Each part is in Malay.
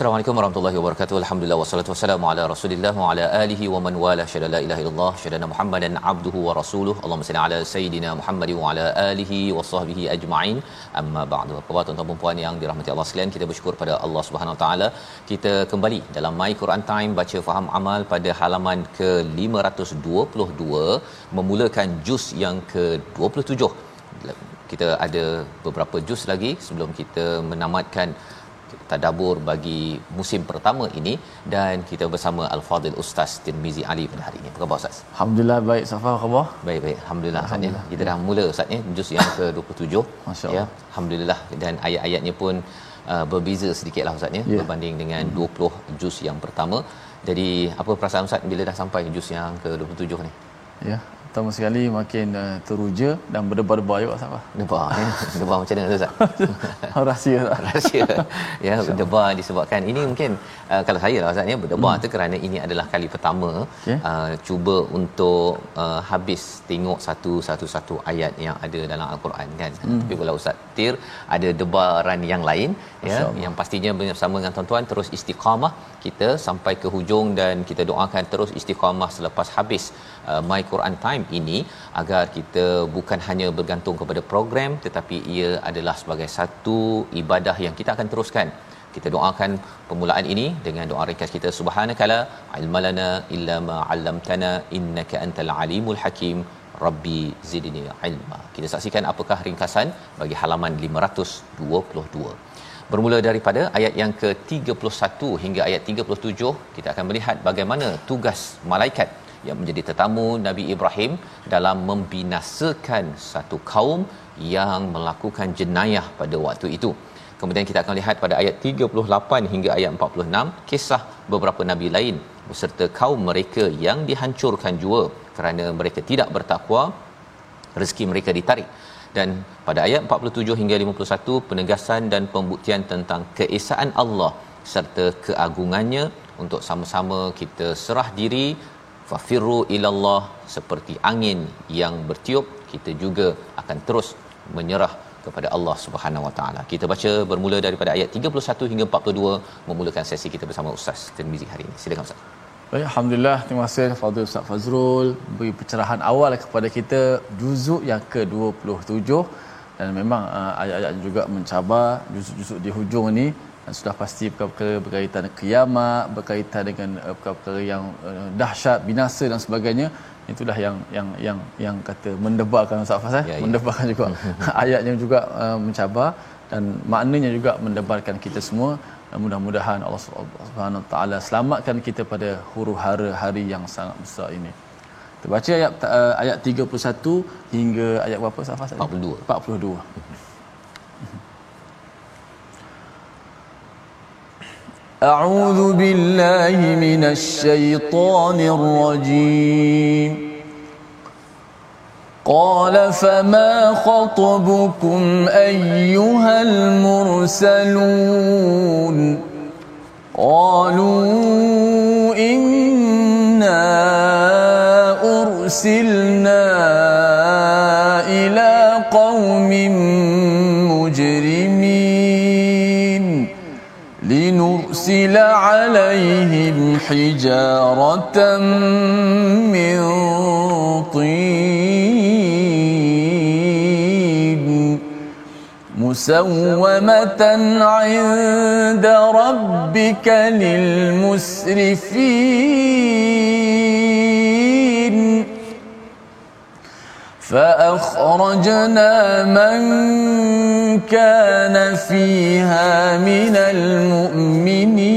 Assalamualaikum warahmatullahi wabarakatuh. Alhamdulillah wassalatu wassalamu ala Rasulillah wa ala alihi wa man wala syada la ilaha illallah syada Muhammadan abduhu wa rasuluh. Allahumma salli ala sayidina Muhammad wa ala alihi wa sahbihi ajma'in. Amma ba'du. Apa tuan-tuan dan puan yang dirahmati Allah sekalian, kita bersyukur pada Allah Subhanahu wa taala. Kita kembali dalam My Quran Time baca faham amal pada halaman ke-522 memulakan juz yang ke-27. Kita ada beberapa juz lagi sebelum kita menamatkan tadabbur bagi musim pertama ini dan kita bersama Al-Fadil Ustaz Tirmizi Ali pada hari ini. Apa khabar Ustaz? Alhamdulillah baik Safa khabar. Baik baik alhamdulillah Ustaz ya. Kita dah mula Ustaz ya juz yang ke-27 Masya-Allah. ya. Alhamdulillah dan ayat-ayatnya pun uh, berbeza sedikitlah Ustaz ya Ya. berbanding dengan 20 juz yang pertama. Jadi apa perasaan Ustaz bila dah sampai juz yang ke-27 ni? Ya, pertama sekali makin uh, teruja dan berdebar-debar juga Safa. Debar ya. Debar macam mana Ustaz? Rahsia tak? rahsia ya berdebar disebabkan ini mungkin uh, kalau saya lah Ustaz ya berdebar hmm. tu kerana ini adalah kali pertama Okey. uh, cuba untuk uh, habis tengok satu satu satu ayat yang ada dalam al-Quran kan hmm. tapi kalau Ustaz Tir ada debaran yang lain ya yang pastinya bersama dengan tuan-tuan terus istiqamah kita sampai ke hujung dan kita doakan terus istiqamah selepas habis uh, My Quran Time ini agar kita bukan hanya bergantung kepada program tetapi ia adalah sebagai satu ibadah yang kita akan teruskan. Kita doakan permulaan ini dengan doa ringkas kita. Subhanakala ilmalana illa ma 'allamtana innaka antal alimul hakim. Rabbi zidni ilma. Kita saksikan apakah ringkasan bagi halaman 522 bermula daripada ayat yang ke-31 hingga ayat 37 kita akan melihat bagaimana tugas malaikat yang menjadi tetamu Nabi Ibrahim dalam membinasakan satu kaum yang melakukan jenayah pada waktu itu. Kemudian kita akan lihat pada ayat 38 hingga ayat 46 kisah beberapa nabi lain beserta kaum mereka yang dihancurkan jua kerana mereka tidak bertakwa rezeki mereka ditarik dan pada ayat 47 hingga 51 penegasan dan pembuktian tentang keesaan Allah serta keagungannya untuk sama-sama kita serah diri fafirru ilallah seperti angin yang bertiup kita juga akan terus menyerah kepada Allah Subhanahu Wa Taala. Kita baca bermula daripada ayat 31 hingga 42 memulakan sesi kita bersama Ustaz Tirmizi hari ini. Silakan Ustaz. Baik, Alhamdulillah. Terima kasih Fadil Ustaz Fazrul beri pencerahan awal kepada kita juzuk yang ke-27 dan memang uh, ayat-ayat juga mencabar juzuk-juzuk di hujung ini dan sudah pasti perkara-perkara berkaitan kiamat, berkaitan dengan uh, perkara-perkara yang uh, dahsyat, binasa dan sebagainya. Itulah yang yang yang yang kata mendebarkan Ustaz Faz eh? Ya, ya. mendebarkan juga ayatnya juga uh, mencabar dan maknanya juga mendebarkan kita semua mudah-mudahan Allah Subhanahu Wa Taala selamatkan kita pada huru-hara hari yang sangat besar ini. Kita baca ayat uh, ayat 31 hingga ayat berapa Safas? 42. 42. أعوذ بالله من الشيطان الرجيم. قال فما خطبكم أيها المرسلون؟ قالوا إنا أرسلنا إلى قوم أرسل عليهم حجارة من طين مسومة عند ربك للمسرفين. فأخرجنا من كان فيها من المؤمنين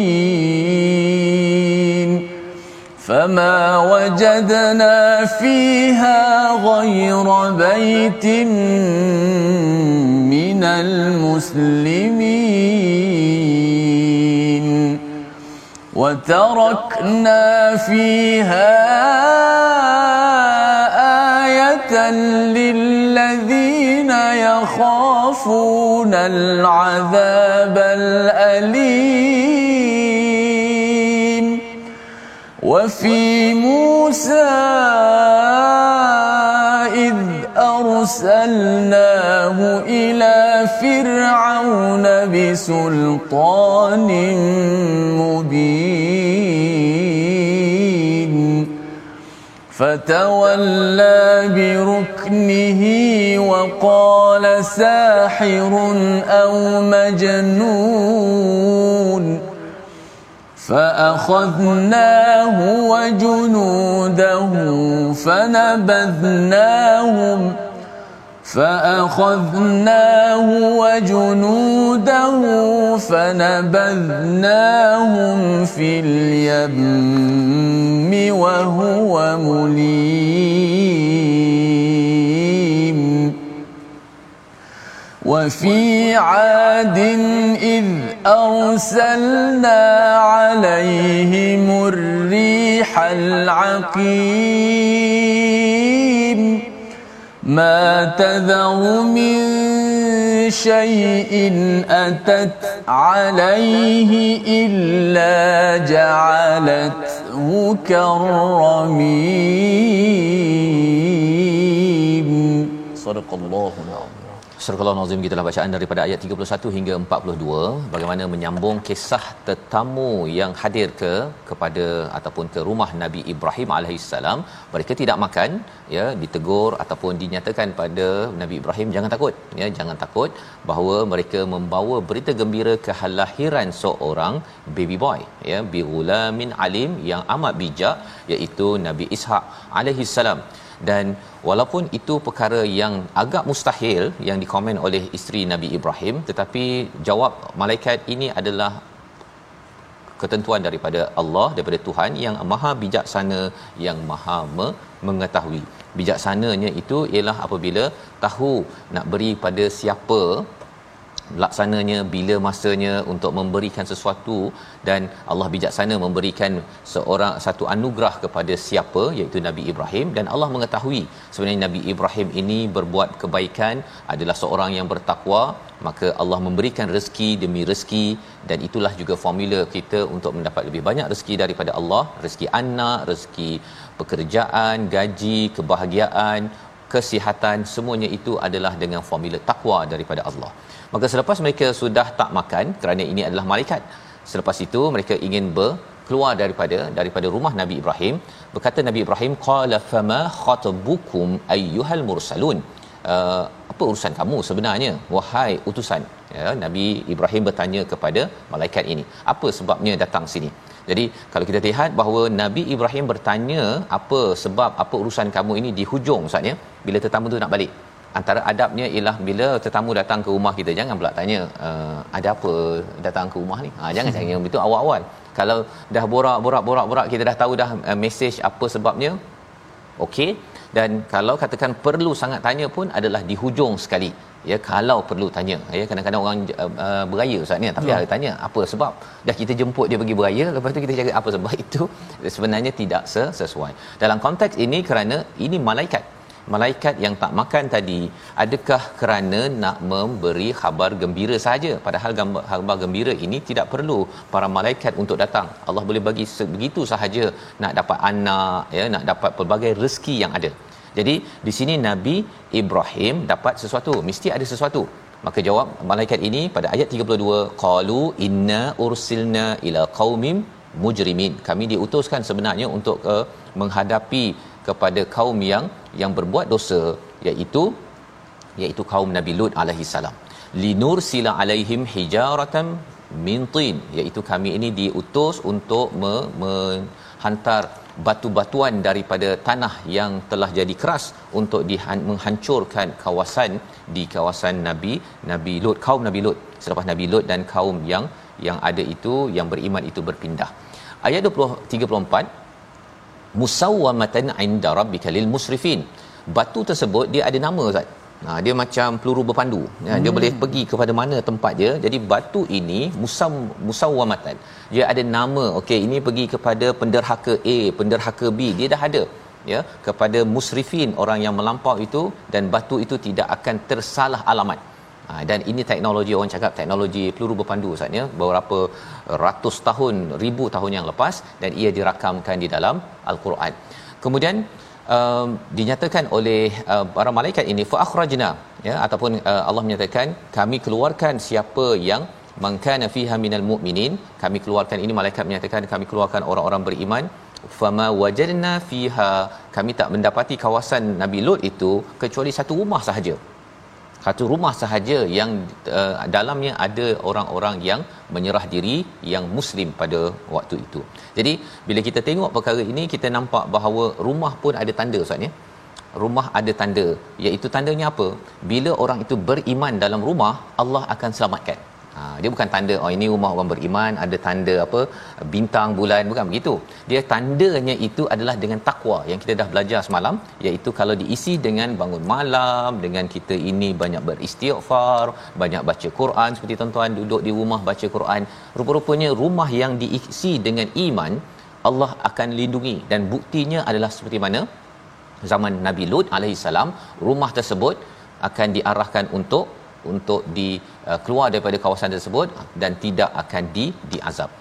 فما وجدنا فيها غير بيت من المسلمين وتركنا فيها للذين يخافون العذاب الأليم وفي موسى إذ أرسلناه إلى فرعون بسلطان فتولى بركنه وقال ساحر أو مجنون فأخذناه وجنوده فنبذناهم فأخذناه وجنوده فنبذناهم في اليم وهو مليم وفي عاد إذ أرسلنا عليهم الريح العقيم ما تذر من شيء أتت عليه إلا جعلته كالرميم. صدق الله Surah Al-Azim kita telah bacaan daripada ayat 31 hingga 42 bagaimana menyambung kisah tetamu yang hadir ke kepada ataupun ke rumah Nabi Ibrahim alaihissalam. Mereka tidak makan ya ditegur ataupun dinyatakan pada Nabi Ibrahim. Jangan takut ya jangan takut bahawa mereka membawa berita gembira kehalahiran seorang baby boy ya bi alim yang amat bijak iaitu Nabi Ishaq alaihissalam. salam dan walaupun itu perkara yang agak mustahil yang dikomen oleh isteri Nabi Ibrahim tetapi jawab malaikat ini adalah ketentuan daripada Allah daripada Tuhan yang maha bijaksana yang maha mengetahui. Bijaksananya itu ialah apabila tahu nak beri pada siapa laksananya bila masanya untuk memberikan sesuatu dan Allah bijaksana memberikan seorang satu anugerah kepada siapa iaitu Nabi Ibrahim. Dan Allah mengetahui sebenarnya Nabi Ibrahim ini berbuat kebaikan adalah seorang yang bertakwa. Maka Allah memberikan rezeki demi rezeki. Dan itulah juga formula kita untuk mendapat lebih banyak rezeki daripada Allah. Rezeki anak rezeki pekerjaan gaji kebahagiaan kesihatan semuanya itu adalah dengan formula takwa daripada Allah. Maka selepas mereka sudah tak makan kerana ini adalah malaikat selepas itu mereka ingin ber keluar daripada daripada rumah Nabi Ibrahim. Berkata Nabi Ibrahim qala fama khatabukum ayyuhal mursalun. Uh, apa urusan kamu sebenarnya? Wahai utusan. Ya Nabi Ibrahim bertanya kepada malaikat ini apa sebabnya datang sini jadi kalau kita lihat bahawa Nabi Ibrahim bertanya apa sebab apa urusan kamu ini di hujung? Ustaz ya? Bila tetamu tu nak balik. Antara adabnya ialah bila tetamu datang ke rumah kita jangan pula tanya uh, ada apa datang ke rumah ni? Ha jangan tanya begitu awal-awal. Kalau dah borak-borak-borak-borak kita dah tahu dah uh, message apa sebabnya okey. Dan kalau katakan perlu sangat tanya pun adalah di hujung sekali ya kalau perlu tanya. Ya kadang-kadang orang uh, uh, beraya ustaz ni. Tapi hmm. ada tanya apa sebab? Dah kita jemput dia pergi beraya lepas tu kita cakap apa sebab itu? Sebenarnya tidak sesuai dalam konteks ini kerana ini malaikat. Malaikat yang tak makan tadi adakah kerana nak memberi khabar gembira saja? Padahal khabar gembira ini tidak perlu para malaikat untuk datang. Allah boleh bagi begitu sahaja. Nak dapat anak ya nak dapat pelbagai rezeki yang ada jadi di sini Nabi Ibrahim dapat sesuatu. Mesti ada sesuatu. Maka jawab malaikat ini pada ayat 32 qalu inna ursilna ila qaumim mujrimin. Kami diutuskan sebenarnya untuk uh, menghadapi kepada kaum yang yang berbuat dosa iaitu iaitu kaum Nabi Lut alaihi salam. linur sila alaihim hijaratan min tin. Iaitu kami ini diutus untuk me- menghantar batu-batuan daripada tanah yang telah jadi keras untuk dihan- menghancurkan kawasan di kawasan Nabi Nabi Lut kaum Nabi Lut selepas Nabi Lut dan kaum yang yang ada itu yang beriman itu berpindah. Ayat 20 34 musawwamatan inda rabbika lil musrifin. Batu tersebut dia ada nama Ustaz Ha, dia macam peluru berpandu. Ya, hmm. Dia boleh pergi kepada mana tempat dia. Jadi batu ini musam musawwamatan. Dia ada nama. Okey, ini pergi kepada penderhaka A, penderhaka B. Dia dah ada. Ya, kepada musrifin orang yang melampau itu dan batu itu tidak akan tersalah alamat. Ha, dan ini teknologi orang cakap teknologi peluru berpandu Ustaz ya beberapa ratus tahun ribu tahun yang lepas dan ia dirakamkan di dalam al-Quran. Kemudian um, dinyatakan oleh uh, para malaikat ini fa akhrajna ya ataupun uh, Allah menyatakan kami keluarkan siapa yang mangkana fiha minal mu'minin. Kami keluarkan ini malaikat menyatakan kami keluarkan orang-orang beriman. Fama wajadna fiha kami tak mendapati kawasan Nabi Lut itu kecuali satu rumah sahaja satu rumah sahaja yang uh, dalamnya ada orang-orang yang menyerah diri yang muslim pada waktu itu. Jadi bila kita tengok perkara ini kita nampak bahawa rumah pun ada tanda Ustaz ya. Rumah ada tanda iaitu tandanya apa? Bila orang itu beriman dalam rumah Allah akan selamatkan. Ha, dia bukan tanda oh ini rumah orang beriman ada tanda apa bintang bulan. Bukan begitu. Dia tandanya itu adalah dengan takwa yang kita dah belajar semalam iaitu kalau diisi dengan bangun malam dengan kita ini banyak beristighfar banyak baca Quran seperti tuan-tuan duduk di rumah baca Quran rupa-rupanya rumah yang diisi dengan iman Allah akan lindungi. Dan buktinya adalah seperti mana? Zaman Nabi Lut alaihi salam rumah tersebut akan diarahkan untuk untuk di uh, keluar daripada kawasan tersebut dan tidak akan di diazab.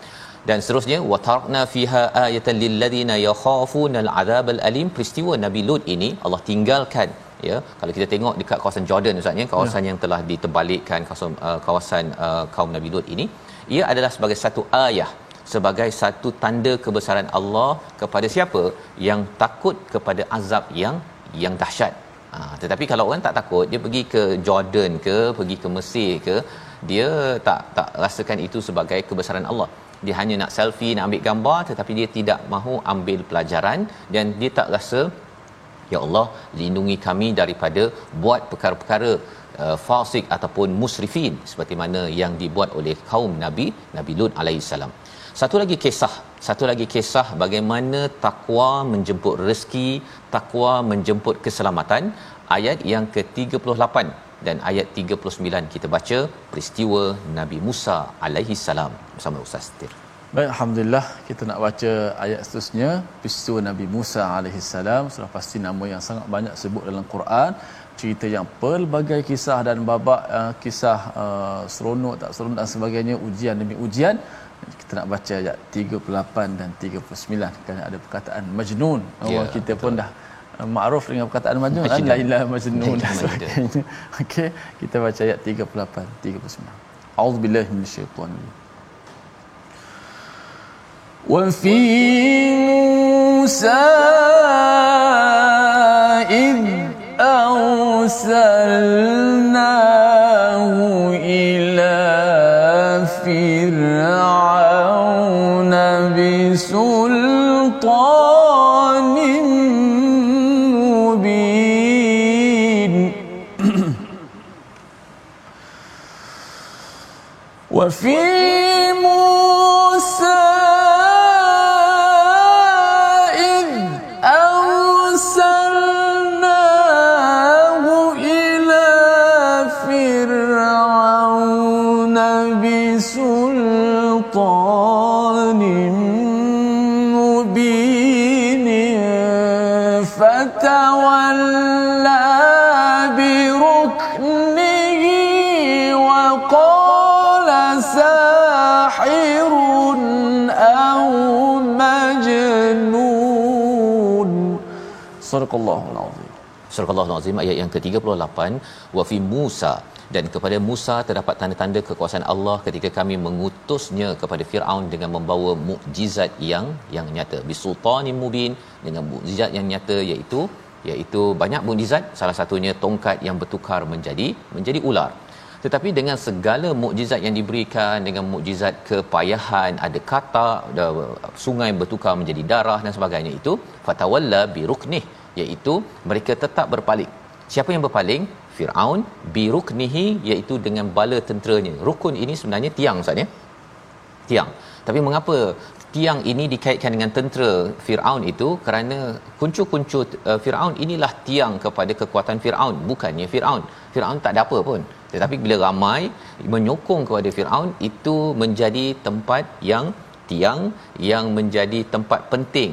Dan seterusnya wa tarakna fiha ayatan lil ladina yakhafuna al azab al alim peristiwa Nabi Lut ini Allah tinggalkan ya kalau kita tengok dekat kawasan Jordan ustaz ya kawasan ya. yang telah diterbalikkan kawasan uh, kawasan uh, kaum Nabi Lut ini ia adalah sebagai satu ayah sebagai satu tanda kebesaran Allah kepada siapa yang takut kepada azab yang yang dahsyat Ha, tetapi kalau orang tak takut, dia pergi ke Jordan ke, pergi ke Mesir ke, dia tak tak rasakan itu sebagai kebesaran Allah. Dia hanya nak selfie, nak ambil gambar tetapi dia tidak mahu ambil pelajaran dan dia tak rasa ya Allah lindungi kami daripada buat perkara-perkara uh, fasik ataupun musrifin seperti mana yang dibuat oleh kaum Nabi Nabi Lut alaihissalam. Satu lagi kisah, satu lagi kisah bagaimana takwa menjemput rezeki, takwa menjemput keselamatan. Ayat yang ke-38 dan ayat 39 kita baca peristiwa Nabi Musa alaihi salam bersama Ustaz Tir. Baik, alhamdulillah kita nak baca ayat seterusnya peristiwa Nabi Musa alaihi salam. Sudah pasti nama yang sangat banyak sebut dalam Quran cerita yang pelbagai kisah dan babak uh, kisah uh, seronok tak seronok dan sebagainya ujian demi ujian kita nak baca ayat 38 dan 39 kerana ada perkataan majnun. Ya, Allah kita betul. pun dah uh, makruf dengan perkataan majnun. Kan la ilaha majnun. Okey kita baca ayat 38 39 auzubillahi minasyaitanir wa fi musa id arsalnahu ila وفي موسى إذ أرسلناه إلى فرعون بسلطان Surakallahul Surah Al-Azim ayat yang ke-38 wa fi Musa dan kepada Musa terdapat tanda-tanda kekuasaan Allah ketika kami mengutusnya kepada Firaun dengan membawa mukjizat yang yang nyata. Bisultanin mubin dengan mukjizat yang nyata iaitu iaitu banyak mukjizat salah satunya tongkat yang bertukar menjadi menjadi ular. Tetapi dengan segala mukjizat yang diberikan dengan mukjizat kepayahan ada kata sungai bertukar menjadi darah dan sebagainya itu fatawalla biruknih iaitu mereka tetap berpaling. Siapa yang berpaling? Firaun biruknihi iaitu dengan bala tenteranya. Rukun ini sebenarnya tiang ustaz ya? Tiang. Tapi mengapa tiang ini dikaitkan dengan tentera Firaun itu? Kerana kuncu-kuncu uh, Firaun inilah tiang kepada kekuatan Firaun bukannya Firaun. Firaun tak ada apa pun. Tetapi bila ramai menyokong kepada Firaun itu menjadi tempat yang tiang yang menjadi tempat penting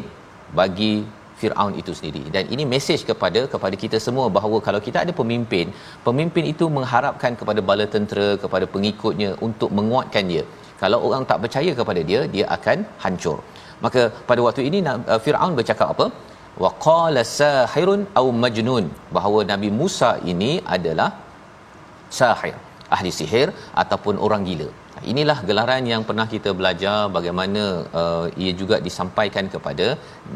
bagi Firaun itu sendiri. Dan ini mesej kepada kepada kita semua bahawa kalau kita ada pemimpin pemimpin itu mengharapkan kepada bala tentera kepada pengikutnya untuk menguatkan dia. Kalau orang tak percaya kepada dia dia akan hancur. Maka pada waktu ini uh, Firaun bercakap apa? Waqala sahirun au majnun. Bahawa Nabi Musa ini adalah sahir ahli sihir ataupun orang gila inilah gelaran yang pernah kita belajar bagaimana uh, ia juga disampaikan kepada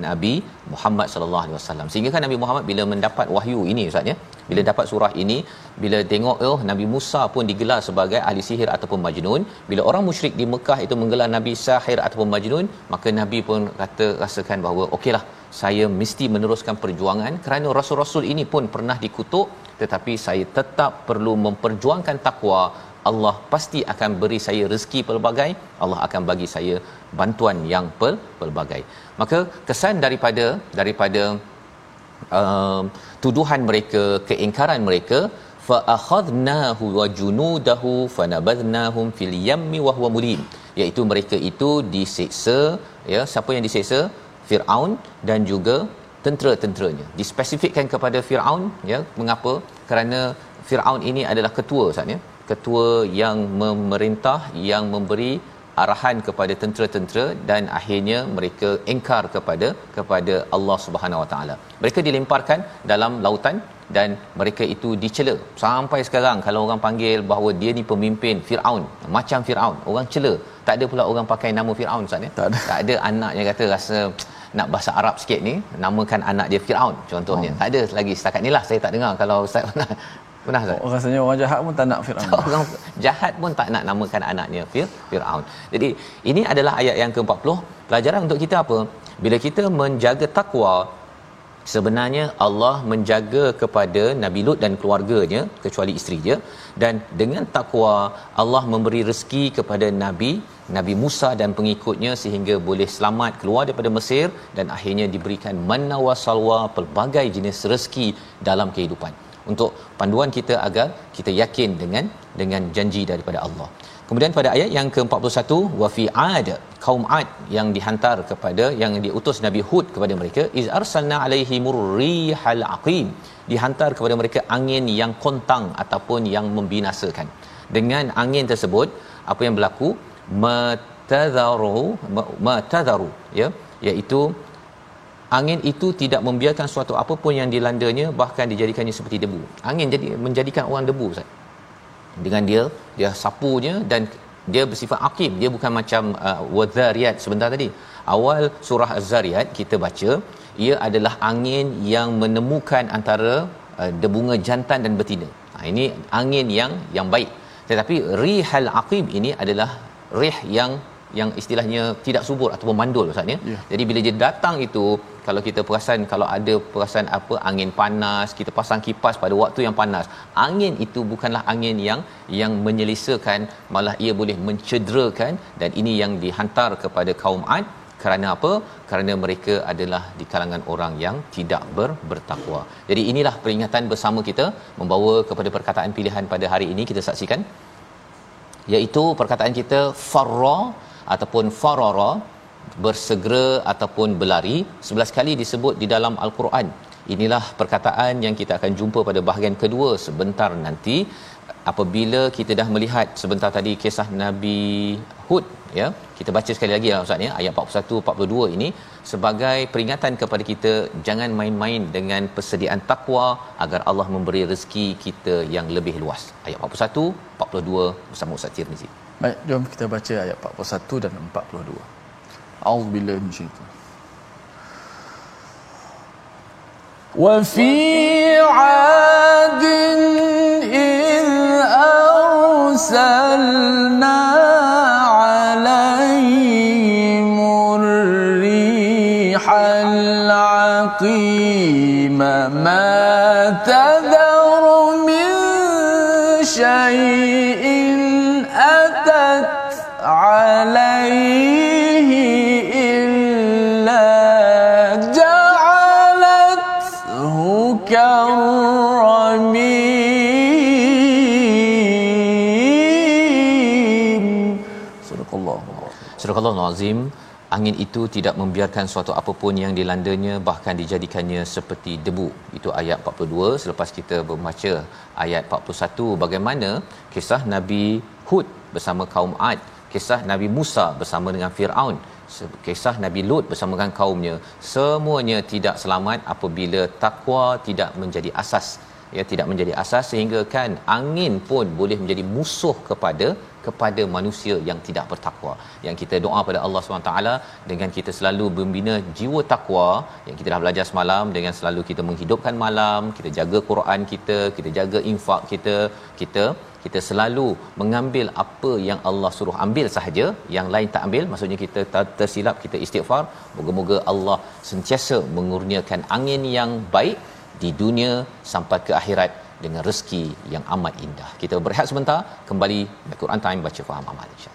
Nabi Muhammad sallallahu alaihi wasallam. Sehingga kan Nabi Muhammad bila mendapat wahyu ini ustaz ya bila dapat surah ini bila tengok oh Nabi Musa pun digelar sebagai ahli sihir ataupun majnun. Bila orang musyrik di Mekah itu menggelar Nabi sahir ataupun majnun maka Nabi pun kata rasakan bahawa okeylah saya mesti meneruskan perjuangan kerana rasul-rasul ini pun pernah dikutuk tetapi saya tetap perlu memperjuangkan takwa Allah pasti akan beri saya rezeki pelbagai Allah akan bagi saya bantuan yang pel- pelbagai. Maka kesan daripada daripada uh, tuduhan mereka keingkaran mereka fa akhadnahu wa junudahu fanabadhnahum fil yammi wa huwa mulim. Iaitu mereka itu disiksa ya siapa yang disiksa? Firaun dan juga tentera-tenteranya. Dispesifikkan kepada Firaun ya mengapa? Kerana Firaun ini adalah ketua saatnya ketua yang memerintah yang memberi arahan kepada tentera-tentera dan akhirnya mereka engkar kepada kepada Allah Subhanahu Wa Taala. Mereka dilemparkan dalam lautan dan mereka itu dicela. Sampai sekarang kalau orang panggil bahawa dia ni pemimpin Firaun, macam Firaun, orang cela. Tak ada pula orang pakai nama Firaun Ustaz ya. Tak ada. Tak ada anak yang kata rasa nak bahasa Arab sikit ni namakan anak dia Firaun contohnya. Oh. Tak ada lagi setakat ni lah saya tak dengar kalau Ustaz pernah Pernah tak? Oh, rasanya orang jahat pun tak nak Fir'aun. orang jahat pun tak nak namakan anaknya Fir Fir'aun. Jadi ini adalah ayat yang ke-40. Pelajaran untuk kita apa? Bila kita menjaga takwa, sebenarnya Allah menjaga kepada Nabi Lut dan keluarganya kecuali isteri dia dan dengan takwa Allah memberi rezeki kepada Nabi Nabi Musa dan pengikutnya sehingga boleh selamat keluar daripada Mesir dan akhirnya diberikan manna wa salwa pelbagai jenis rezeki dalam kehidupan untuk panduan kita agar kita yakin dengan dengan janji daripada Allah. Kemudian pada ayat yang ke-41 wa fi ad kaum ad yang dihantar kepada yang diutus Nabi Hud kepada mereka iz arsalna alaihi murrihal aqim dihantar kepada mereka angin yang kontang ataupun yang membinasakan. Dengan angin tersebut apa yang berlaku matadharu matadharu ya iaitu angin itu tidak membiarkan suatu apapun yang dilandanya bahkan dijadikannya seperti debu. Angin jadi menjadikan orang debu Ustaz. Dengan dia dia sapunya dan dia bersifat akim dia bukan macam uh, wadzariyat sebentar tadi awal surah az-zariyat kita baca ia adalah angin yang menemukan antara uh, debunga jantan dan betina. Ha, ini angin yang yang baik. Tetapi rihal aqim ini adalah rih yang yang istilahnya tidak subur ataupun mandul Ustaz ya. Yeah. Jadi bila dia datang itu kalau kita perasan kalau ada perasan apa angin panas kita pasang kipas pada waktu yang panas angin itu bukanlah angin yang yang menyelisakan malah ia boleh mencederakan dan ini yang dihantar kepada kaum Ad kerana apa kerana mereka adalah di kalangan orang yang tidak ber, bertakwa jadi inilah peringatan bersama kita membawa kepada perkataan pilihan pada hari ini kita saksikan iaitu perkataan kita farra ataupun farara bersegera ataupun berlari 11 kali disebut di dalam al-Quran. Inilah perkataan yang kita akan jumpa pada bahagian kedua sebentar nanti. Apabila kita dah melihat sebentar tadi kisah Nabi Hud ya kita baca sekali lagi lah ustaz ya ayat 41 42 ini sebagai peringatan kepada kita jangan main-main dengan persediaan takwa agar Allah memberi rezeki kita yang lebih luas. Ayat 41 42 bersama Ustaz Tirmizi Baik, jom kita baca ayat 41 dan 42. A'udzubillahi minasyaitan. Wa fi 'adin in arsalna قيم ما تذر من شيء عليه إلا جعلته كالرميم صدق الله Surah Al-Azim angin itu tidak membiarkan suatu apapun yang dilandanya bahkan dijadikannya seperti debu itu ayat 42 selepas kita membaca ayat 41 bagaimana kisah Nabi Hud bersama kaum Ad kisah Nabi Musa bersama dengan Firaun. Kisah Nabi Lut bersama dengan kaumnya. Semuanya tidak selamat apabila takwa tidak menjadi asas. Ya tidak menjadi asas sehingga kan angin pun boleh menjadi musuh kepada kepada manusia yang tidak bertakwa. Yang kita doa pada Allah SWT dengan kita selalu membina jiwa takwa yang kita dah belajar semalam dengan selalu kita menghidupkan malam, kita jaga Quran kita, kita jaga infak kita, kita kita selalu mengambil apa yang Allah suruh ambil sahaja, yang lain tak ambil, maksudnya kita tersilap, kita istighfar. Moga-moga Allah sentiasa mengurniakan angin yang baik di dunia sampai ke akhirat dengan rezeki yang amat indah. Kita berehat sebentar, kembali Al-Quran Time baca faham amal insya-Allah.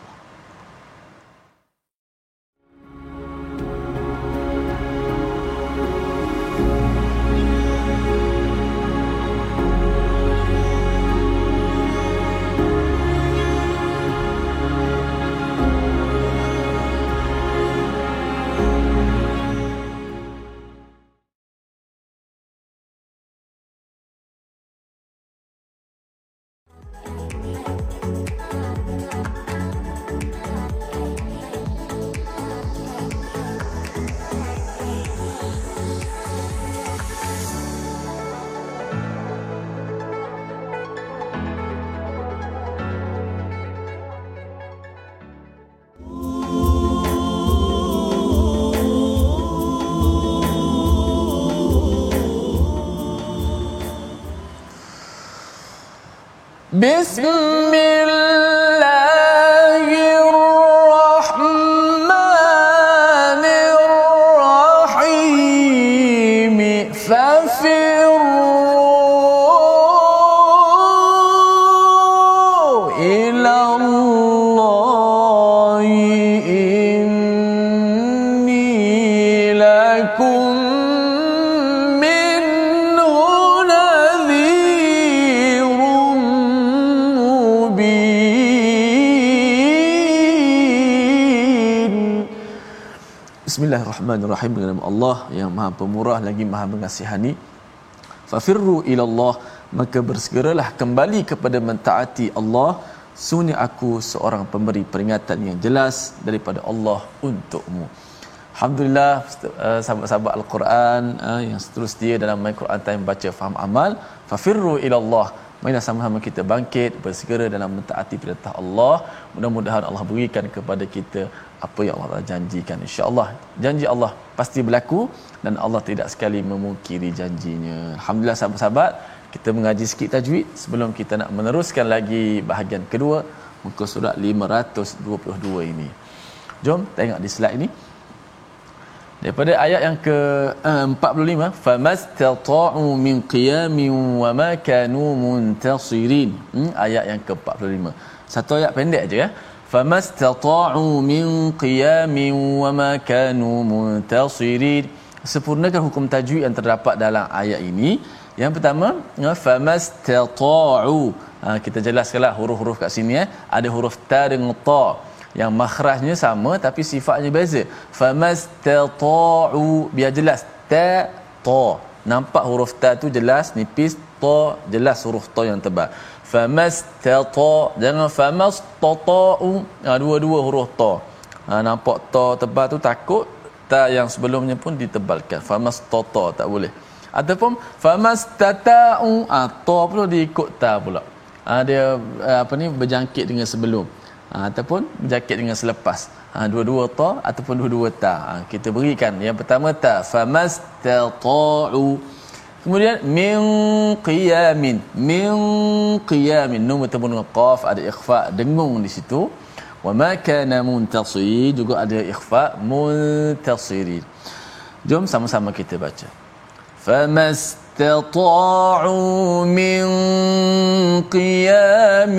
بسم Bismillahirrahmanirrahim dengan nama Allah yang Maha Pemurah lagi Maha Mengasihani. Fafirru ila Allah maka bersegeralah kembali kepada mentaati Allah sunni aku seorang pemberi peringatan yang jelas daripada Allah untukmu. Alhamdulillah uh, sahabat-sahabat Al-Quran uh, yang terus setia dalam My Quran Time baca faham amal fafirru ila Allah Marilah sama-sama kita bangkit bersegera dalam mentaati perintah Allah. Mudah-mudahan Allah berikan kepada kita apa yang Allah janjikan insya-Allah. Janji Allah pasti berlaku dan Allah tidak sekali memungkiri janjinya. Alhamdulillah sahabat-sahabat, kita mengaji sikit tajwid sebelum kita nak meneruskan lagi bahagian kedua muka surat 522 ini. Jom tengok di slide ini. Daripada ayat yang ke uh, 45 famastata'u min qiyamin wa ma kanu muntasirin. Hmm, ayat yang ke 45. Satu ayat pendek aja ya. Famastata'u min qiyamin wa ma kanu muntasirin. Sempurnakan hukum tajwid yang terdapat dalam ayat ini. Yang pertama, ya, famastata'u. Ha, kita jelaskanlah huruf-huruf kat sini ya. Ada huruf ta dengan ta yang makhrajnya sama tapi sifatnya beza. Famastata'u biar jelas. Ta ta. Nampak huruf ta tu jelas nipis ta jelas huruf ta yang tebal famastata jangan famastata'u. Ha, dua-dua huruf ta. Ha, nampak ta tebal tu takut ta yang sebelumnya pun ditebalkan. Famastata tak boleh. Ataupun famastata'u. Ha, ta pula diikut ta pula. Ha, dia apa ni berjangkit dengan sebelum ha, ataupun berjakit dengan selepas. Ha, dua-dua ta ataupun dua-dua ta. Ha, kita berikan. Yang pertama ta famastata'u. Kemudian min qiyamin. Min qiyamin. Nun bertemu dengan qaf ada ikhfa dengung di situ. Wa ma kana muntasir. Juga ada ikhfa muntasiri. Jom sama-sama kita baca. فَمَسْتَطَاعُوا مِنْ قِيَامٍ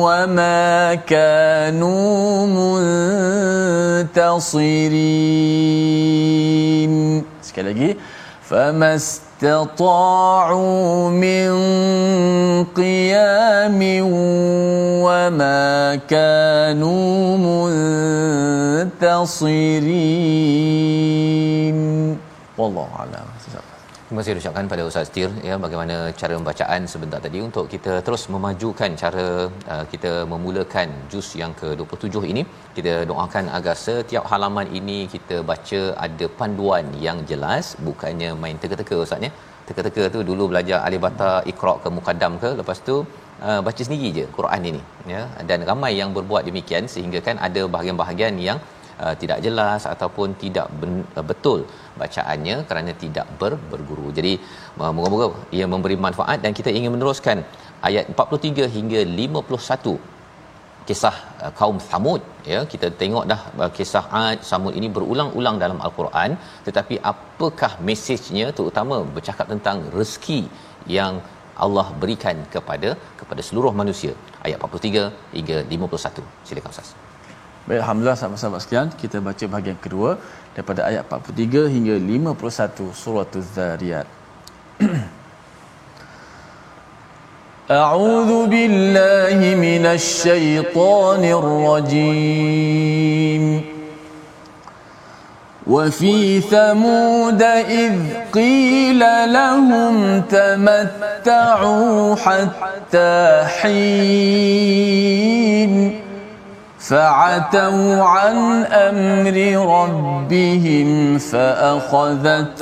وَمَا كَانُوا مُنْتَصِرِينَ. فَمَسْتَطَاعُوا اسْتَطَاعُوا مِنْ قِيَامٍ وَمَا كَانُوا مُنْتَصِرِينَ. والله أعلم. Terima kasih ucapkan pada Ustaz Tir ya bagaimana cara pembacaan sebentar tadi untuk kita terus memajukan cara uh, kita memulakan juz yang ke-27 ini. Kita doakan agar setiap halaman ini kita baca ada panduan yang jelas bukannya main teka-teka Ustaz ya. Teka-teka tu dulu belajar alif bata iqra ke mukaddam ke lepas tu uh, baca sendiri je Quran ini ya dan ramai yang berbuat demikian sehingga kan ada bahagian-bahagian yang uh, tidak jelas ataupun tidak ben- uh, betul bacaannya kerana tidak ber- berguru. Jadi uh, moga-moga ia memberi manfaat dan kita ingin meneruskan ayat 43 hingga 51 kisah uh, kaum Samud ya kita tengok dah uh, kisah Ad Samud ini berulang-ulang dalam al-Quran. Tetapi apakah mesejnya terutama bercakap tentang rezeki yang Allah berikan kepada kepada seluruh manusia? Ayat 43 hingga 51 silakan Ustaz Baik, Alhamdulillah sahabat-sahabat sekalian, kita baca bahagian kedua daripada ayat 43 hingga 51 surah Az-Zariyat. أعوذ بالله من الشيطان الرجيم وفي ثمود إذ قيل لهم تمتعوا حتى حين فعتوا عن أمر ربهم فأخذتهم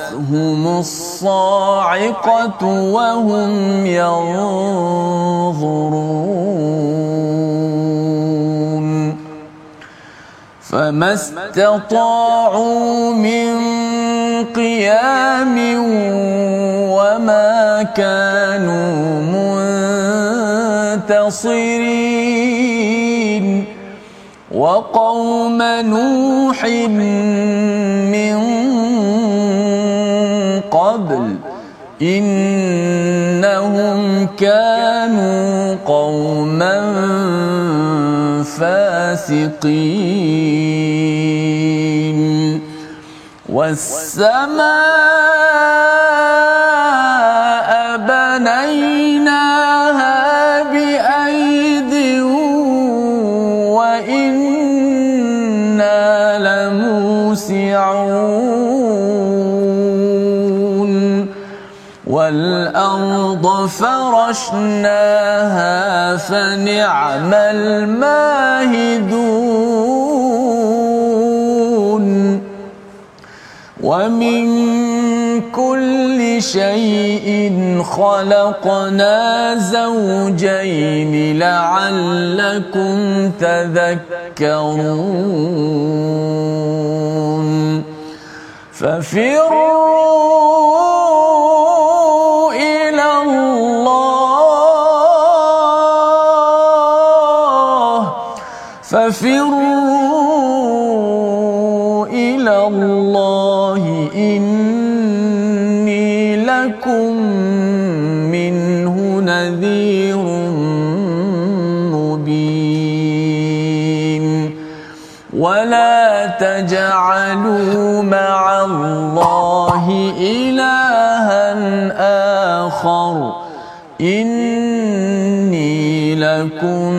الصاعقة وهم ينظرون فما استطاعوا من قيام وما كانوا منتصرين وقوم نوح من قبل إنهم كانوا قوما فاسقين. والسماء والأرض فرشناها فنعم الماهدون. ومن كل شيء خلقنا زوجين لعلكم تذكرون. ففروا ففروا إلى الله إني لكم منه نذير مبين. ولا تجعلوا مع الله إلها آخر. إني لكم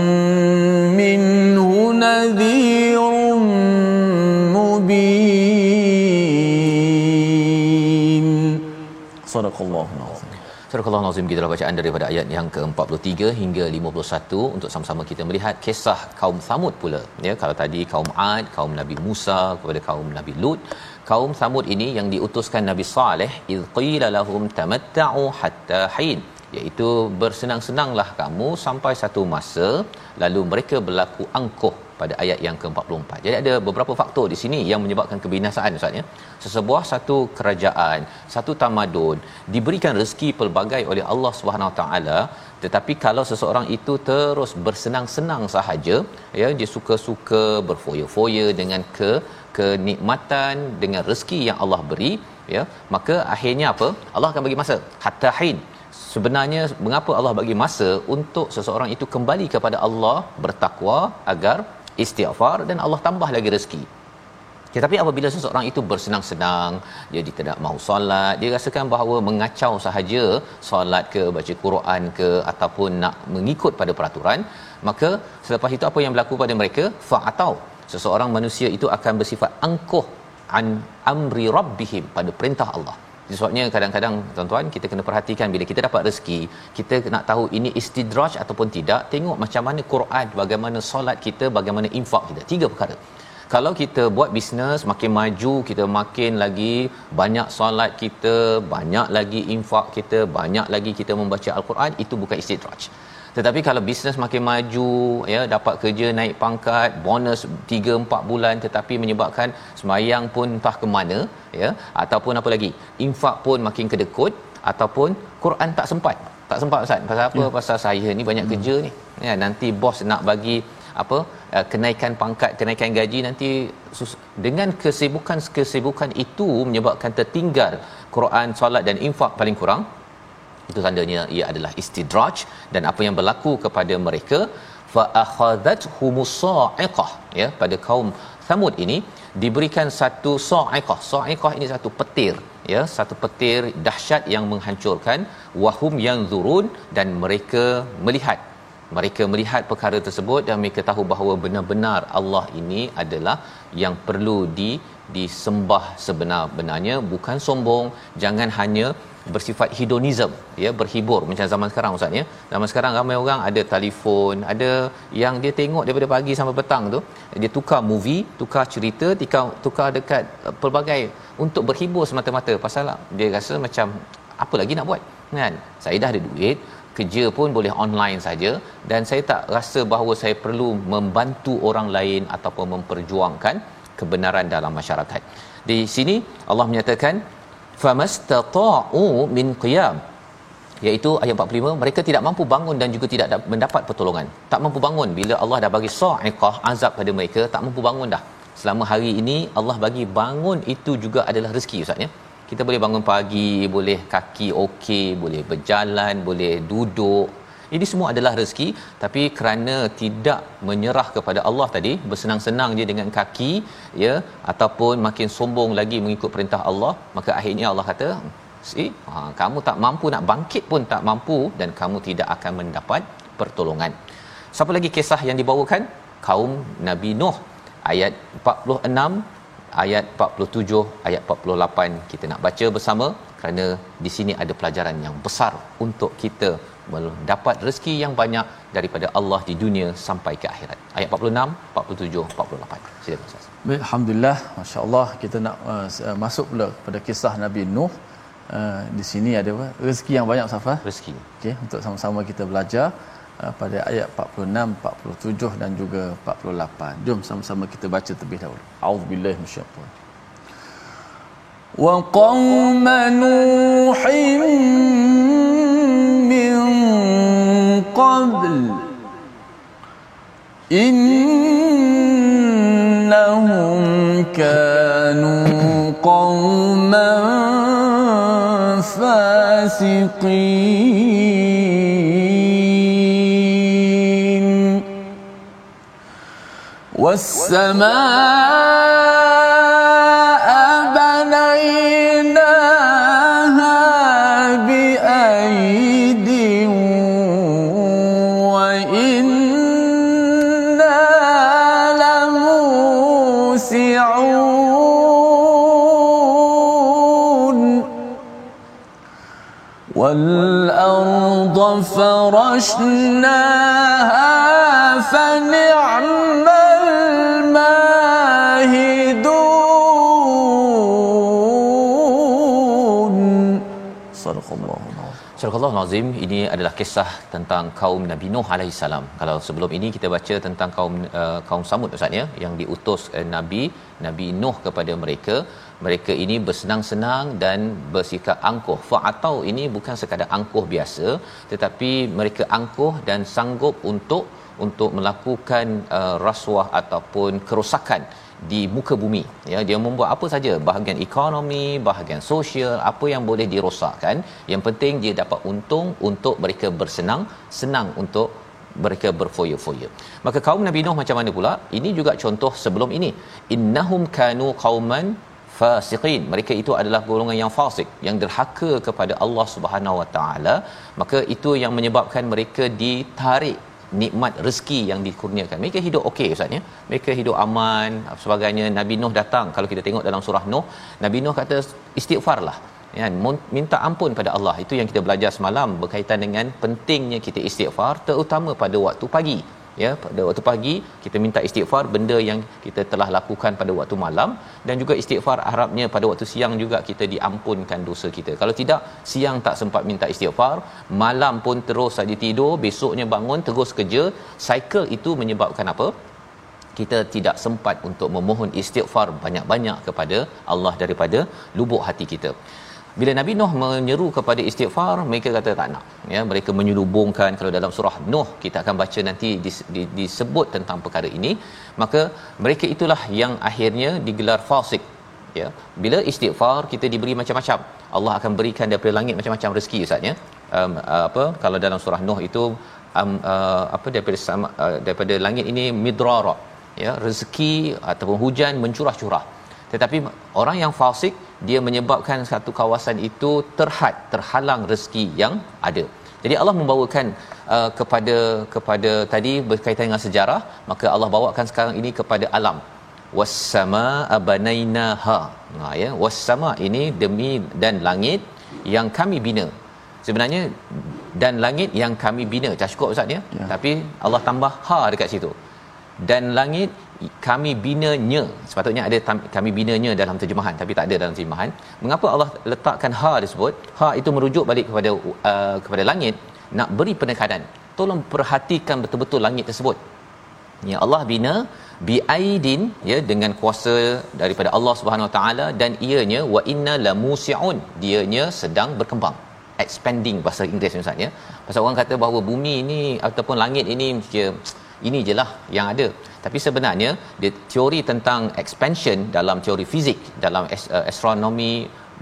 Sadaqallahu Surah Al-Azim kita bacaan daripada ayat yang ke-43 hingga 51 untuk sama-sama kita melihat kisah kaum Samud pula. Ya, kalau tadi kaum Ad, kaum Nabi Musa kepada kaum Nabi Lut, kaum Samud ini yang diutuskan Nabi Saleh, "Idh qila lahum tamatta'u hatta hin." Iaitu bersenang-senanglah kamu sampai satu masa lalu mereka berlaku angkuh pada ayat yang ke-44. Jadi ada beberapa faktor di sini yang menyebabkan kebinasaan Ustaz ya. Sesebuah satu kerajaan, satu tamadun diberikan rezeki pelbagai oleh Allah Subhanahu taala tetapi kalau seseorang itu terus bersenang-senang sahaja ya dia suka-suka berfoya-foya dengan ke kenikmatan dengan rezeki yang Allah beri ya maka akhirnya apa Allah akan bagi masa hatta hin sebenarnya mengapa Allah bagi masa untuk seseorang itu kembali kepada Allah bertakwa agar istighfar dan Allah tambah lagi rezeki? Tetapi apabila seseorang itu bersenang-senang dia tidak mahu solat dia rasakan bahawa mengacau sahaja solat ke baca Quran ke ataupun nak mengikut pada peraturan maka selepas itu apa yang berlaku pada mereka? Fa'atau seseorang manusia itu akan bersifat angkuh an amri rabbihim pada perintah Allah sebabnya kadang-kadang tuan-tuan kita kena perhatikan bila kita dapat rezeki kita nak tahu ini istidraj ataupun tidak tengok macam mana Quran bagaimana solat kita bagaimana infak kita. Tiga perkara. Kalau kita buat bisnes makin maju kita makin lagi banyak solat kita banyak lagi infak kita banyak lagi kita membaca al-Quran itu bukan istidraj tetapi kalau bisnes makin maju ya dapat kerja naik pangkat bonus 3 4 bulan tetapi menyebabkan semayang pun entah ke mana ya ataupun apa lagi infak pun makin kedekut ataupun Quran tak sempat tak sempat ustaz pasal apa ya. pasal saya ni banyak hmm. kerja ni ya nanti bos nak bagi apa uh, kenaikan pangkat kenaikan gaji nanti dengan kesibukan kesibukan itu menyebabkan tertinggal Quran solat dan infak paling kurang itu tandanya ia adalah istidraj dan apa yang berlaku kepada mereka. Fa akhadhat humusa'iqah ya pada kaum Samud ini diberikan satu sa'iqah. Sa'iqah ini satu petir ya satu petir dahsyat yang menghancurkan wahum yanzurun dan mereka melihat. Mereka melihat perkara tersebut dan mereka tahu bahawa benar-benar Allah ini adalah yang perlu di disembah sebenar-benarnya bukan sombong jangan hanya bersifat hedonism ya berhibur. Macam zaman sekarang ustaz ya. Zaman sekarang ramai orang ada telefon ada yang dia tengok daripada pagi sampai petang tu dia tukar movie tukar cerita tukar tukar dekat uh, pelbagai untuk berhibur semata-mata. Pasal dia rasa macam apa lagi nak buat? Kan? Saya dah ada duit kerja pun boleh online saja dan saya tak rasa bahawa saya perlu membantu orang lain ataupun memperjuangkan kebenaran dalam masyarakat. Di sini Allah menyatakan famastata'u min qiyam iaitu ayat 45 mereka tidak mampu bangun dan juga tidak mendapat pertolongan. Tak mampu bangun bila Allah dah bagi sa'iqah azab pada mereka, tak mampu bangun dah. Selama hari ini Allah bagi bangun itu juga adalah rezeki ustaz ya. Kita boleh bangun pagi, boleh kaki okey, boleh berjalan, boleh duduk, ini semua adalah rezeki tapi kerana tidak menyerah kepada Allah tadi bersenang-senang je dengan kaki ya ataupun makin sombong lagi mengikut perintah Allah maka akhirnya Allah kata si ha, kamu tak mampu nak bangkit pun tak mampu dan kamu tidak akan mendapat pertolongan. Siapa lagi kisah yang dibawakan? Kaum Nabi Nuh ayat 46 ayat 47 ayat 48 kita nak baca bersama kerana di sini ada pelajaran yang besar untuk kita mendapat rezeki yang banyak daripada Allah di dunia sampai ke akhirat. Ayat 46, 47, 48. Silakan Ustaz. Baik, alhamdulillah, masya-Allah kita nak uh, uh, masuk pula pada kisah Nabi Nuh. Uh, di sini ada apa? Rezeki yang banyak Safa. Rezeki. Okey, untuk sama-sama kita belajar uh, pada ayat 46, 47 dan juga 48. Jom sama-sama kita baca terlebih dahulu. Auzubillahi minasyaitanir وقوم نوح قبل. إنهم كانوا قوما فاسقين. والسماء والأرض Surah Al-Azim ini adalah kisah tentang kaum Nabi Nuh alaihi salam. Kalau sebelum ini kita baca tentang kaum uh, kaum Samud Ustaz ya yang diutus uh, Nabi Nabi Nuh kepada mereka mereka ini bersenang-senang dan bersikap angkuh. Fa'atau ini bukan sekadar angkuh biasa tetapi mereka angkuh dan sanggup untuk untuk melakukan uh, rasuah ataupun kerosakan di muka bumi ya dia membuat apa saja bahagian ekonomi bahagian sosial apa yang boleh dirosakkan yang penting dia dapat untung untuk mereka bersenang senang untuk mereka berfoya-foya. Maka kaum Nabi Nuh macam mana pula? Ini juga contoh sebelum ini. Innahum kanu qauman fasiqin. Mereka itu adalah golongan yang fasik, yang derhaka kepada Allah Subhanahu Wa Taala. Maka itu yang menyebabkan mereka ditarik nikmat rezeki yang dikurniakan. Mereka hidup okey ustaz ya. Mereka hidup aman sebagainya. Nabi Nuh datang kalau kita tengok dalam surah Nuh, Nabi Nuh kata istighfarlah. Ya, minta ampun pada Allah. Itu yang kita belajar semalam berkaitan dengan pentingnya kita istighfar terutama pada waktu pagi ya pada waktu pagi kita minta istighfar benda yang kita telah lakukan pada waktu malam dan juga istighfar harapnya pada waktu siang juga kita diampunkan dosa kita. Kalau tidak siang tak sempat minta istighfar malam pun terus saja tidur besoknya bangun terus kerja. Cycle itu menyebabkan apa? Kita tidak sempat untuk memohon istighfar banyak-banyak kepada Allah daripada lubuk hati kita bila Nabi Nuh menyeru kepada istighfar mereka kata tak nak. Ya mereka menyelubungkan kalau dalam surah Nuh kita akan baca nanti disebut tentang perkara ini. Maka mereka itulah yang akhirnya digelar fasik. Ya bila istighfar kita diberi macam-macam. Allah akan berikan daripada langit macam-macam rezeki ustaz ya. Um, apa kalau dalam surah Nuh itu um, uh, apa daripada sama, uh, daripada langit ini midrara. Ya rezeki ataupun hujan mencurah-curah tetapi orang yang fasik dia menyebabkan satu kawasan itu terhad terhalang rezeki yang ada. Jadi Allah membawakan uh, kepada kepada tadi berkaitan dengan sejarah maka Allah bawakan sekarang ini kepada alam. Wassama abanainaha. Ha ya. Wassama ini demi dan langit yang kami bina. Sebenarnya dan langit yang kami bina. Cukup ustaz ya? ya. Tapi Allah tambah ha dekat situ dan langit kami binanya sepatutnya ada kami binanya dalam terjemahan tapi tak ada dalam terjemahan. Mengapa Allah letakkan ha disebut ha itu merujuk balik kepada uh, kepada langit nak beri penekanan. Tolong perhatikan betul-betul langit tersebut. Ya Allah bina bi ya dengan kuasa daripada Allah Subhanahu Wa Taala dan ianya wa inna la musiun. Dianya sedang berkembang. Expanding bahasa Inggeris Ustaz ya. Pasal orang kata bahawa bumi ini ataupun langit ini ini jelah yang ada. Tapi sebenarnya dia teori tentang expansion dalam teori fizik dalam uh, astronomi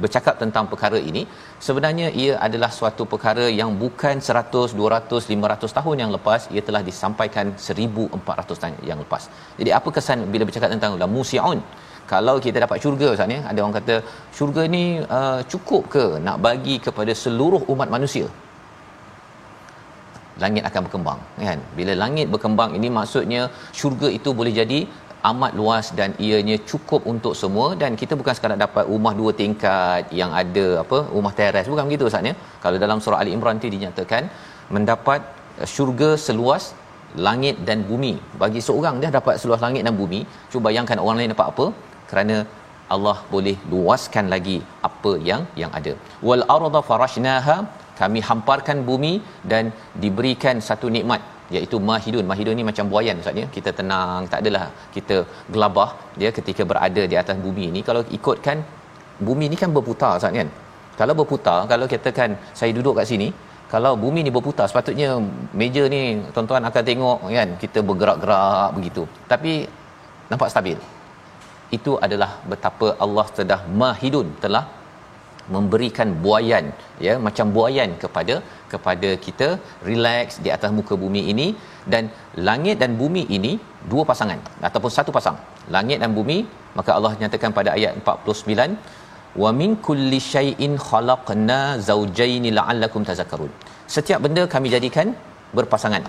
bercakap tentang perkara ini sebenarnya ia adalah suatu perkara yang bukan 100 200 500 tahun yang lepas ia telah disampaikan 1400 tahun yang lepas. Jadi apa kesan bila bercakap tentang la musiun kalau kita dapat syurga ustaz ni ada orang kata syurga ni uh, cukup ke nak bagi kepada seluruh umat manusia langit akan berkembang kan? Bila langit berkembang ini maksudnya syurga itu boleh jadi amat luas dan ianya cukup untuk semua. Dan kita bukan sekadar dapat rumah dua tingkat yang ada apa rumah teres. Bukan begitu ustaz ya? Kalau dalam surah ali imran itu dinyatakan mendapat eh, syurga seluas langit dan bumi. Bagi seorang dia dapat seluas langit dan bumi. Cuba bayangkan orang lain dapat apa? Kerana Allah boleh luaskan lagi apa yang yang ada. Wal arda farashnaha kami hamparkan bumi dan diberikan satu nikmat iaitu mahidun. Mahidun ni macam buayan ustaz ya? Kita tenang tak adalah kita gelabah dia ketika berada di atas bumi ini kalau ikutkan bumi ni kan berputar ustaz kan? Kalau berputar kalau katakan saya duduk kat sini kalau bumi ni berputar sepatutnya meja ni tuan-tuan akan tengok kan? Kita bergerak-gerak begitu. Tapi nampak stabil. Itu adalah betapa Allah telah mahidun telah memberikan buayan ya macam buayan kepada kepada kita relax di atas muka bumi ini. Dan langit dan bumi ini dua pasangan ataupun satu pasang. Langit dan bumi maka Allah nyatakan pada ayat 49 wa min kulli syai'in khalaqna zawjayn la'allakum tazakkarun setiap benda kami jadikan berpasangan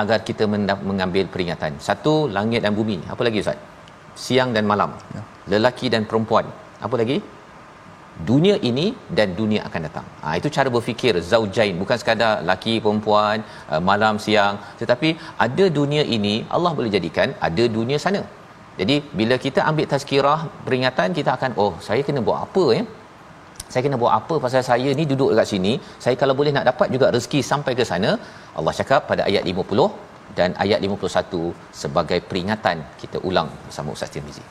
agar kita mengambil peringatan. Satu langit dan bumi. Apa lagi ustaz? Siang dan malam. Ya. lelaki dan perempuan. Apa lagi dunia ini dan dunia akan datang. Ha, itu cara berfikir zaujain bukan sekadar laki perempuan uh, malam siang tetapi ada dunia ini Allah boleh jadikan ada dunia sana. Jadi bila kita ambil tazkirah peringatan kita akan oh saya kena buat apa ya? Saya kena buat apa pasal saya ni duduk dekat sini. Saya kalau boleh nak dapat juga rezeki sampai ke sana. Allah cakap pada ayat 50 dan ayat 51 sebagai peringatan kita ulang bersama Ustaz Tirmizi.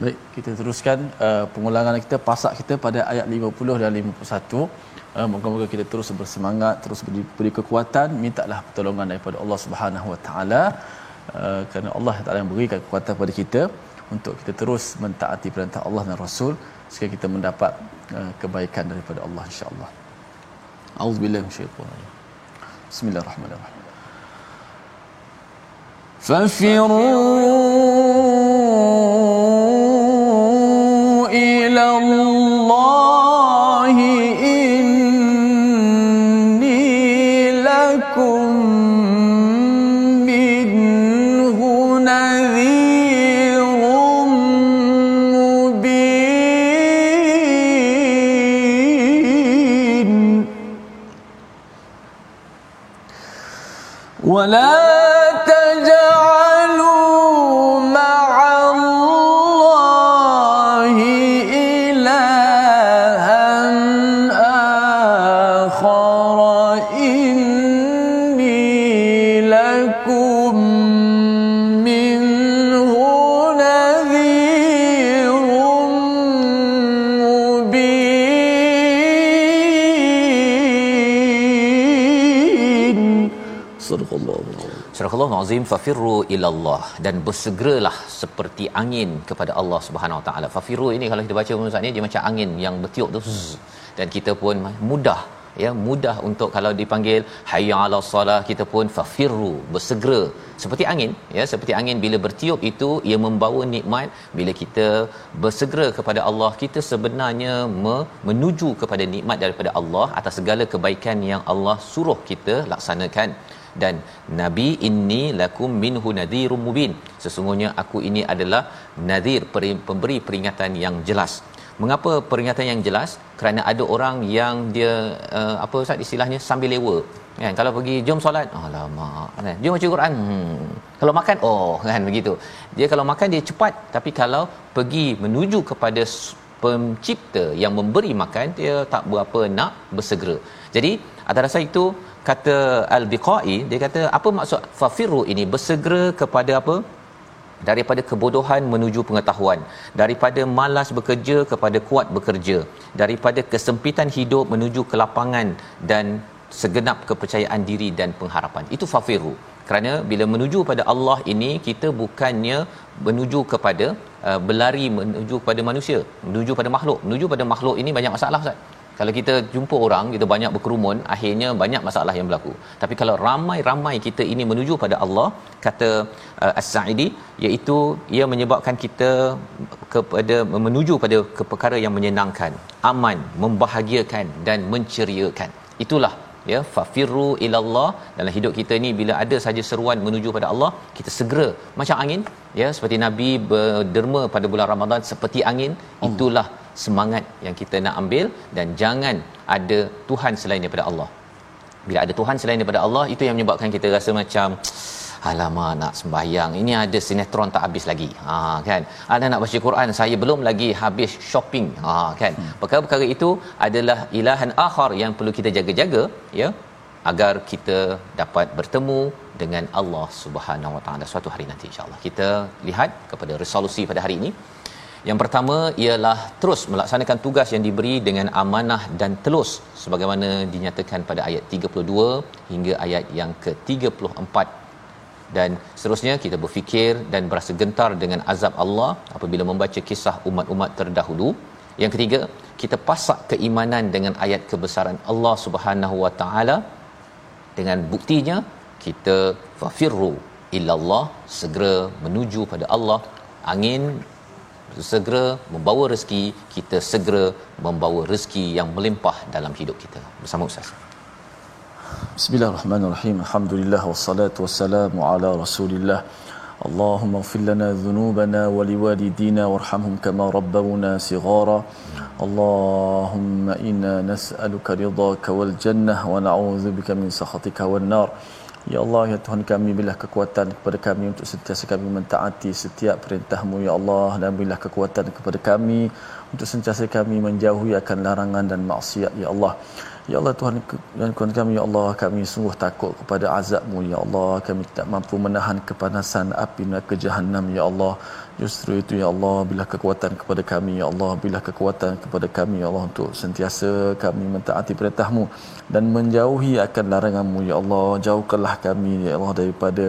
Baik, kita teruskan uh, pengulangan kita pasak kita pada ayat 50 dan 51. Uh, moga-moga kita terus bersemangat, terus beri, beri kekuatan, mintalah pertolongan daripada Allah Subhanahu Wa Taala. uh, kerana Allah Taala yang berikan kekuatan kepada kita untuk kita terus mentaati perintah Allah dan Rasul sehingga kita mendapat uh, kebaikan daripada Allah insya-Allah. Auzubillahi minasyaitanir Bismillahirrahmanirrahim. ففروا إلى الله إني لكم منه نذير مبين ولا تجعلوا astaghfirullahalazim fafirru ila Allah dan bersegeralah seperti angin kepada Allah Subhanahu wa taala. Fafirru ini kalau kita baca pun ni dia macam angin yang bertiup tu zzz. dan kita pun mudah ya mudah untuk kalau dipanggil hayya ala salah kita pun fafirru bersegera seperti angin ya seperti angin bila bertiup itu ia membawa nikmat bila kita bersegera kepada Allah kita sebenarnya me- menuju kepada nikmat daripada Allah atas segala kebaikan yang Allah suruh kita laksanakan dan nabi inni lakum minhu nadhirum mubin. Sesungguhnya aku ini adalah nadhir pemberi peringatan yang jelas. Mengapa peringatan yang jelas? Kerana ada orang yang dia uh, apa ustaz istilahnya? Sambil lewa. Kan? Kalau pergi jom solat alamak. Kan? Jom baca Quran hmm. kalau makan oh. Kan? Begitu. Dia kalau makan dia cepat. Tapi kalau pergi menuju kepada pencipta yang memberi makan dia tak berapa nak bersegera jadi atas dasar itu kata al-biqai dia kata apa maksud fafiru ini? Bersegera kepada apa? Daripada kebodohan menuju pengetahuan. Daripada malas bekerja kepada kuat bekerja. Daripada kesempitan hidup menuju kelapangan dan segenap kepercayaan diri dan pengharapan. Itu fafiru kerana bila menuju pada Allah ini kita bukannya menuju kepada uh, berlari menuju pada manusia menuju pada makhluk. Menuju pada makhluk ini banyak masalah ustaz kalau kita jumpa orang kita banyak berkerumun akhirnya banyak masalah yang berlaku. Tapi kalau ramai-ramai kita ini menuju pada Allah kata uh, As-Sa'idi iaitu ia menyebabkan kita kepada menuju pada ke perkara yang menyenangkan aman membahagiakan dan menceriakan. Itulah ya fafirru ilallah. Dalam hidup kita ni bila ada saja seruan menuju pada Allah kita segera macam angin ya seperti nabi berderma pada bulan Ramadan seperti angin. Itulah semangat yang kita nak ambil dan jangan ada tuhan selain daripada Allah. Bila ada tuhan selain daripada Allah itu yang menyebabkan kita rasa macam Alamak nak sembahyang. Ini ada sinetron tak habis lagi. Ha, kan? Ada nak baca Quran Saya belum lagi habis shopping. Ha, kan? Hmm. Perkara-perkara itu adalah ilahan akhar Yang perlu kita jaga-jaga ya Agar kita dapat bertemu Dengan Allah subhanahu wa ta'ala Suatu hari nanti insyaAllah Kita lihat kepada resolusi pada hari ini yang pertama ialah terus melaksanakan tugas yang diberi dengan amanah dan telus sebagaimana dinyatakan pada ayat 32 hingga ayat yang ke-34 dan seterusnya kita berfikir dan berasa gentar dengan azab Allah apabila membaca kisah umat-umat terdahulu. Yang ketiga, kita pasak keimanan dengan ayat kebesaran Allah Subhanahu Wa Taala dengan buktinya kita fafirru illallah segera menuju pada Allah angin segera membawa rezeki kita segera membawa rezeki yang melimpah dalam hidup kita bersama ustaz Bismillahirrahmanirrahim. Alhamdulillah wassalatu wassalamu ala Rasulillah. اللهم اغفر لنا ذنوبنا ولوالدينا وارحمهم كما ربونا صغارا اللهم انا نسالك رضاك والجنه ونعوذ بك من سخطك والنار Ya Allah, ya Tuhan kami, berilah kekuatan kepada kami untuk sentiasa kami mentaati setiap perintahmu, Ya Allah. Dan berilah kekuatan kepada kami untuk sentiasa kami menjauhi akan larangan dan maksiat, Ya Allah. Ya Allah Tuhan dan Tuhan kami Ya Allah kami sungguh takut kepada azabmu Ya Allah kami tak mampu menahan kepanasan api neraka jahanam Ya Allah justru itu Ya Allah bila kekuatan kepada kami Ya Allah bila kekuatan kepada kami Ya Allah untuk sentiasa kami mentaati perintahmu dan menjauhi akan laranganmu Ya Allah. Jauhkanlah kami Ya Allah daripada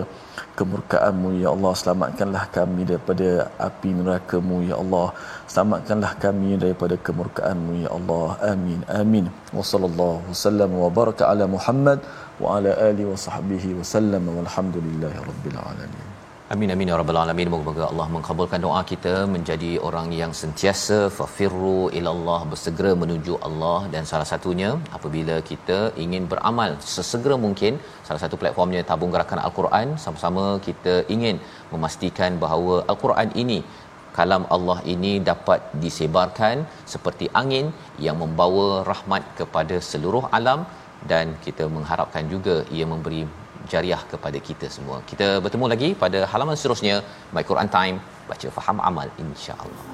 kemurkaanmu ya Allah. Selamatkanlah kami daripada api neraka-Mu ya Allah. Selamatkanlah kami daripada kemurkaanmu ya Allah. Amin. Amin. Wa sallallahu wasallam wa baraka ala Muhammad wa ala alihi wa sahbihi wasallam walhamdulillahi rabbil alamin Amin amin ya rabbal alamin. Moga-moga Allah mengabulkan doa kita menjadi orang yang sentiasa fafirru ilallah bersegera menuju Allah. Dan salah satunya apabila kita ingin beramal sesegera mungkin salah satu platformnya tabung gerakan al-Quran. Sama-sama kita ingin memastikan bahawa al-Quran ini kalam Allah ini dapat disebarkan seperti angin yang membawa rahmat kepada seluruh alam. Dan kita mengharapkan juga ia memberi jariah kepada kita semua. Kita bertemu lagi pada halaman seterusnya My Quran Time baca faham amal insya-Allah.